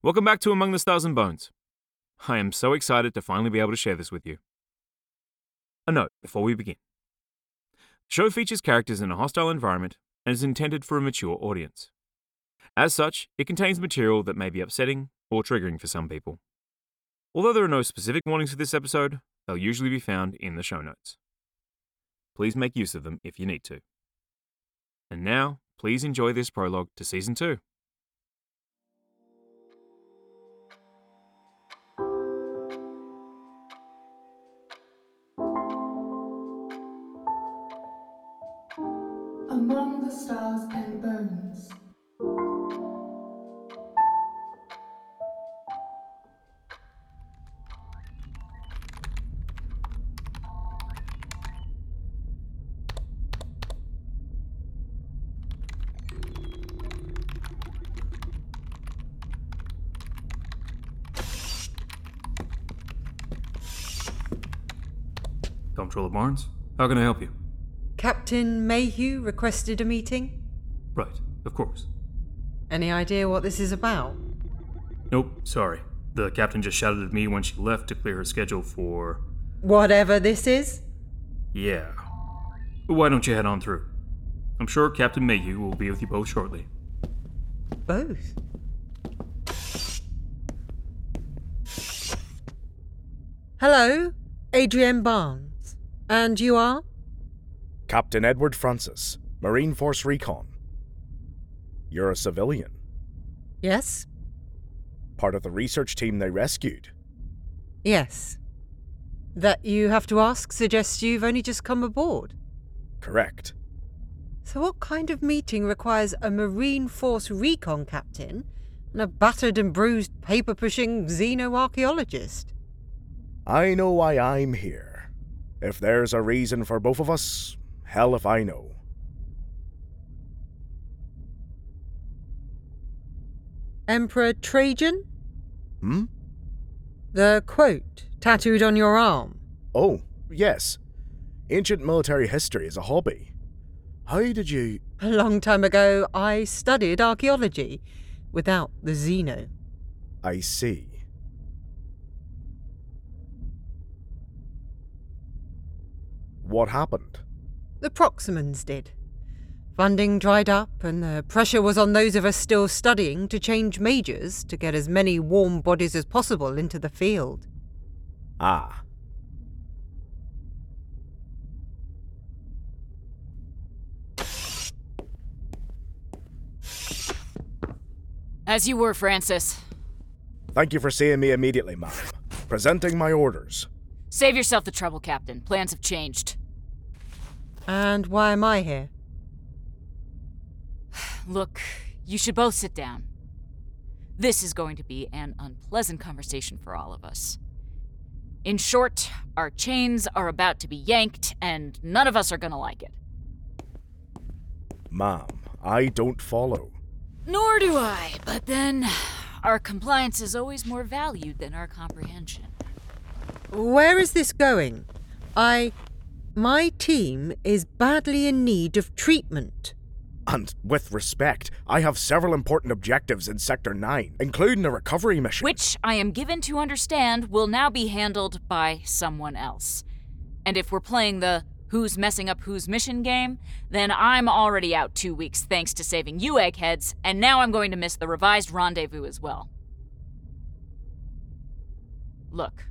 Welcome back to Among the Stars and Bones. I am so excited to finally be able to share this with you. A note before we begin. The show features characters in a hostile environment and is intended for a mature audience. As such, it contains material that may be upsetting or triggering for some people. Although there are no specific warnings for this episode, they'll usually be found in the show notes. Please make use of them if you need to. And now, please enjoy this prologue to Season 2. Bones. Comptroller Barnes, how can I help you? Captain Mayhew requested a meeting. Right, of course. Any idea what this is about? Nope, sorry. The captain just shouted at me when she left to clear her schedule for. Whatever this is? Yeah. Why don't you head on through? I'm sure Captain Mayhew will be with you both shortly. Both. Hello, Adrienne Barnes. And you are? Captain Edward Francis, Marine Force Recon. You're a civilian, Yes? part of the research team they rescued. Yes. That you have to ask suggests you've only just come aboard. Correct. So, what kind of meeting requires a Marine Force recon captain and a battered and bruised paper pushing xenoarchaeologist? I know why I'm here. If there's a reason for both of us, hell if I know. Emperor Trajan? Hmm? The quote tattooed on your arm. Oh, yes. Ancient military history is a hobby. How did you. A long time ago, I studied archaeology without the Xeno. I see. What happened? The Proximans did. Funding dried up, and the pressure was on those of us still studying to change majors to get as many warm bodies as possible into the field. Ah, As you were, Francis. thank you for seeing me immediately, ma'am. Presenting my orders. Save yourself the trouble, Captain. Plans have changed. And why am I here? Look, you should both sit down. This is going to be an unpleasant conversation for all of us. In short, our chains are about to be yanked, and none of us are gonna like it. Ma'am, I don't follow. Nor do I, but then, our compliance is always more valued than our comprehension. Where is this going? I. My team is badly in need of treatment. And with respect, I have several important objectives in Sector 9, including a recovery mission. Which I am given to understand will now be handled by someone else. And if we're playing the who's messing up whose mission game, then I'm already out two weeks thanks to saving you eggheads, and now I'm going to miss the revised rendezvous as well. Look,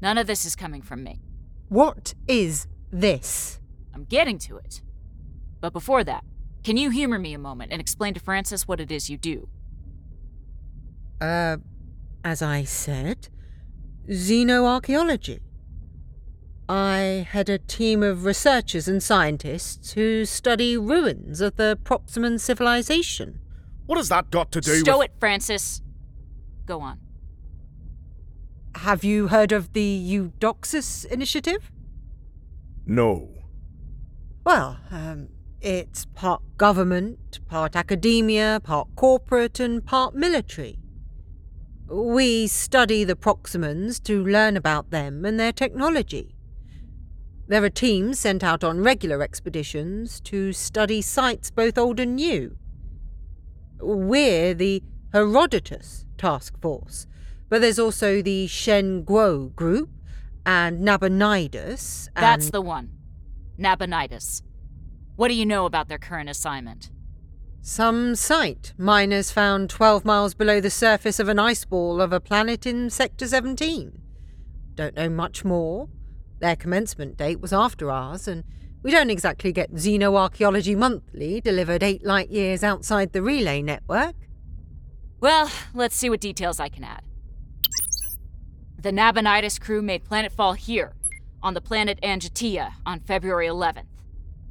none of this is coming from me. What is this? I'm getting to it. But before that, can you humor me a moment and explain to Francis what it is you do? Uh, as I said, xenoarchaeology. I head a team of researchers and scientists who study ruins of the Proximan civilization. What has that got to do Stow with. it, Francis. Go on. Have you heard of the Eudoxus Initiative? No. Well, um, it's part government, part academia, part corporate, and part military. We study the Proximans to learn about them and their technology. There are teams sent out on regular expeditions to study sites both old and new. We're the Herodotus Task Force, but there's also the Shen Guo Group and Nabonidus. And That's the one. Nabonidus. What do you know about their current assignment? Some site miners found 12 miles below the surface of an ice ball of a planet in Sector 17. Don't know much more. Their commencement date was after ours, and we don't exactly get Xenoarchaeology Monthly delivered eight light years outside the relay network. Well, let's see what details I can add. The Nabonidus crew made planetfall here, on the planet Angetia, on February 11th.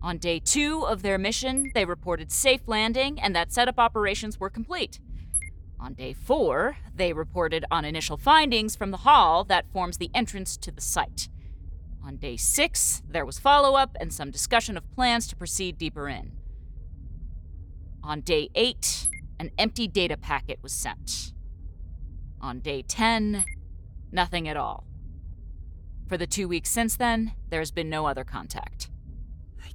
On day two of their mission, they reported safe landing and that setup operations were complete. On day four, they reported on initial findings from the hall that forms the entrance to the site. On day six, there was follow up and some discussion of plans to proceed deeper in. On day eight, an empty data packet was sent. On day 10, nothing at all. For the two weeks since then, there has been no other contact.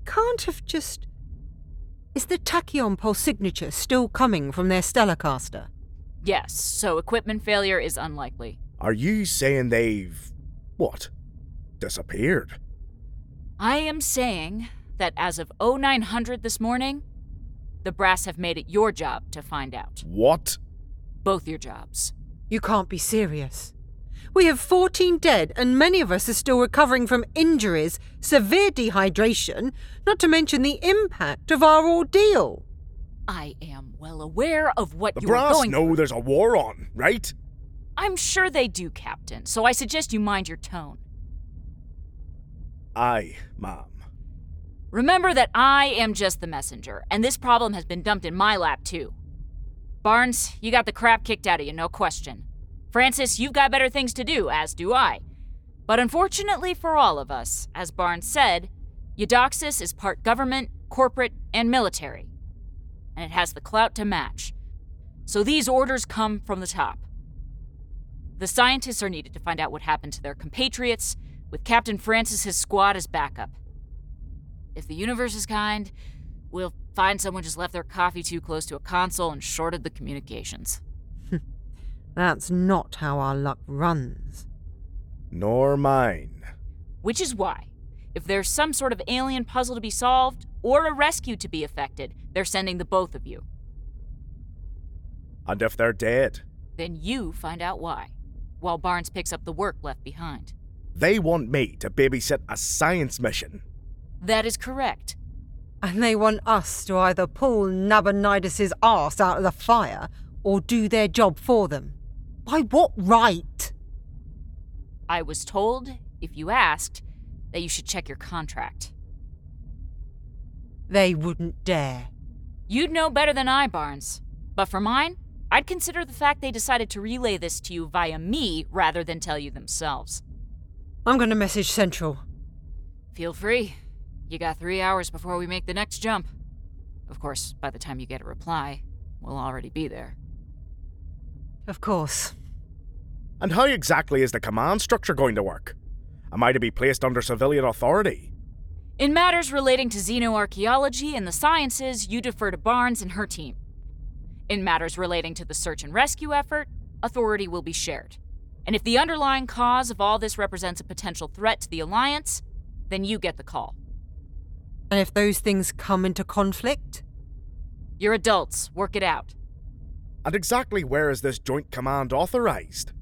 They can't have just. Is the tachyon pulse signature still coming from their Stellarcaster? Yes, so equipment failure is unlikely. Are you saying they've. what? Disappeared? I am saying that as of 0900 this morning, the brass have made it your job to find out. What? Both your jobs. You can't be serious. We have 14 dead, and many of us are still recovering from injuries, severe dehydration, not to mention the impact of our ordeal. I am well aware of what The you are The brass going know through. there's a war on, right? I'm sure they do, Captain, so I suggest you mind your tone. Aye, ma'am. Remember that I am just the messenger, and this problem has been dumped in my lap, too. Barnes, you got the crap kicked out of you, no question. Francis, you've got better things to do, as do I. But unfortunately for all of us, as Barnes said, Eudoxus is part government, corporate, and military. And it has the clout to match. So these orders come from the top. The scientists are needed to find out what happened to their compatriots, with Captain Francis's squad as backup. If the universe is kind, we'll find someone just left their coffee too close to a console and shorted the communications. That's not how our luck runs. Nor mine. Which is why, if there's some sort of alien puzzle to be solved, or a rescue to be effected, they're sending the both of you. And if they're dead, Then you find out why, while Barnes picks up the work left behind. they want me to babysit a science mission. That is correct. And they want us to either pull Nabonidus's arse out of the fire or do their job for them. By what right? I was told, if you asked, that you should check your contract. They wouldn't dare. You'd know better than I, Barnes. But for mine, I'd consider the fact they decided to relay this to you via me rather than tell you themselves. I'm to message Central. Feel free. You got three hours before we make the next jump. Of course, by the time you get a reply, we'll already be there. Of course. And how exactly is the command structure going to work? Am I to be placed under civilian authority? In matters relating to xenoarchaeology and the sciences, you defer to Barnes and her team. In matters relating to the search and rescue effort, authority will be shared. And if the underlying cause of all this represents a potential threat to the Alliance, then you get the call. And if those things come into conflict? You're adults, work it out. And exactly where is this joint command authorized?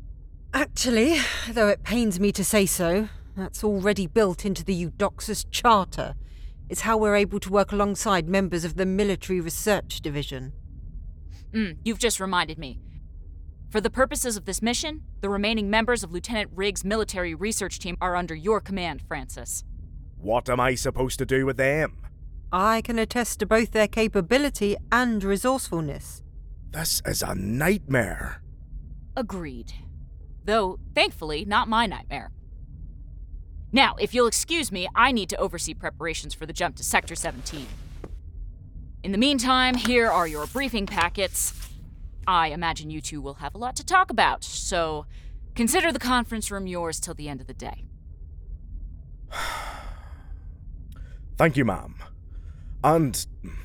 Actually, though it pains me to say so, that's already built into the Eudoxus Charter. It's how we're able to work alongside members of the Military Research Division. Mm, you've just reminded me. For the purposes of this mission, the remaining members of Lieutenant Riggs' military research team are under your command, Francis. What am I supposed to do with them? I can attest to both their capability and resourcefulness. This is a nightmare. Agreed. Though, thankfully, not my nightmare. Now, if you'll excuse me, I need to oversee preparations for the jump to Sector 17. In the meantime, here are your briefing packets. I imagine you two will have a lot to talk about, so consider the conference room yours till the end of the day. Thank you, ma'am. And mm,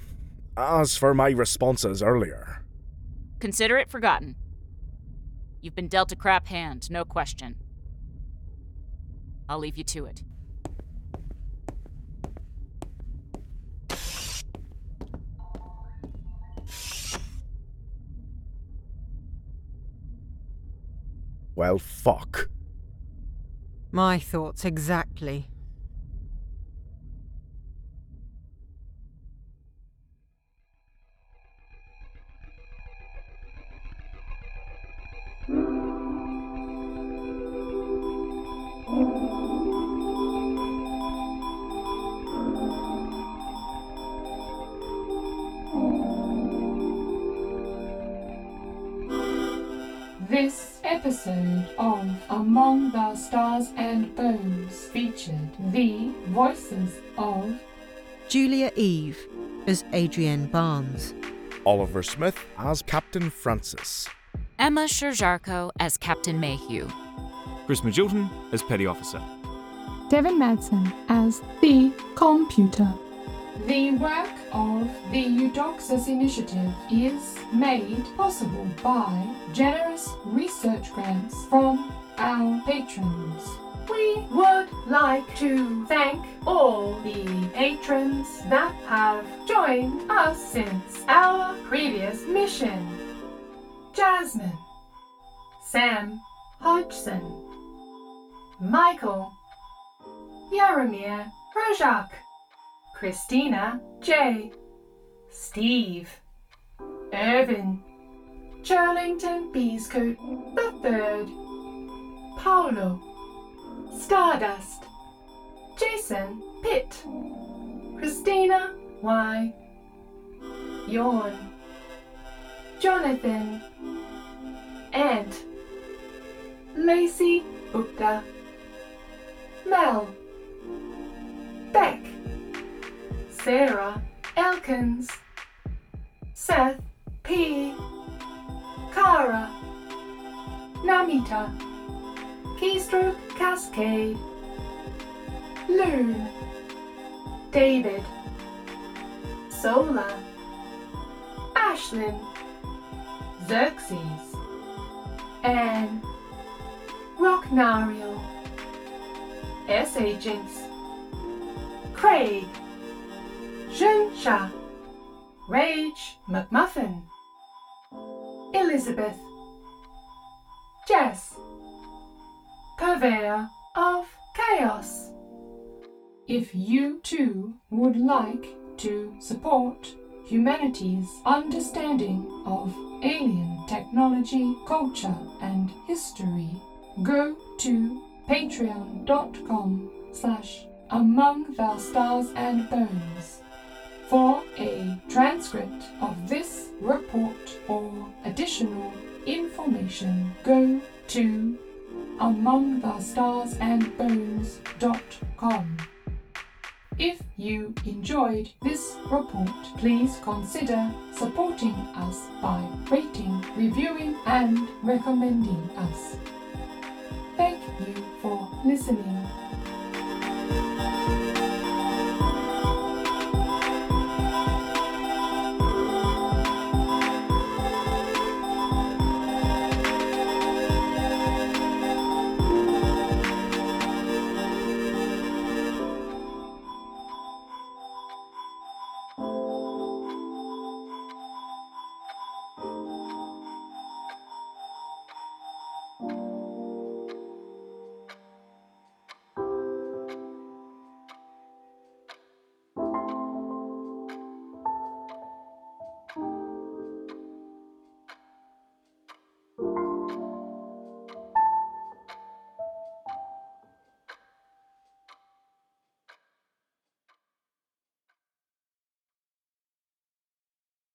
as for my responses earlier, consider it forgotten. You've been dealt a crap hand, no question. I'll leave you to it. Well, fuck. My thoughts exactly. Episode of Among the Stars and Bones featured the voices of Julia Eve as Adrienne Barnes. Oliver Smith as Captain Francis. Emma Sherr-Ziarko as Captain Mayhew. Chris Magilton as Petty Officer. Devin Madsen as the computer. The work of the Eudoxus Initiative is made possible by generous research grants from our patrons. We would like to thank all the patrons that have joined us since our previous mission. Jasmine, Sam Hodgson, Michael, Yaromir Rojak, Christina J. Steve. Irvin. Charlington Beescoat Third. Paulo. Stardust. Jason Pitt. Christina Y. Yawn. Jonathan. Ant. Lacey Gupta. Mel. Beck. Sarah Elkins, Seth P, Kara, Namita, Keystroke Cascade, Loon, David, Sola, Ashlyn, Xerxes, Anne, Rocknariel, S Agents, Craig, Junsha, Rage McMuffin, Elizabeth, Jess, Purveyor of Chaos. If you too would like to support humanity's understanding of alien technology, culture, and history, go to patreon.com slash among the stars and bones for a transcript of this report or additional information, go to amongthestarsandbones.com. If you enjoyed this report, please consider supporting us by rating, reviewing, and recommending us. Thank you for listening.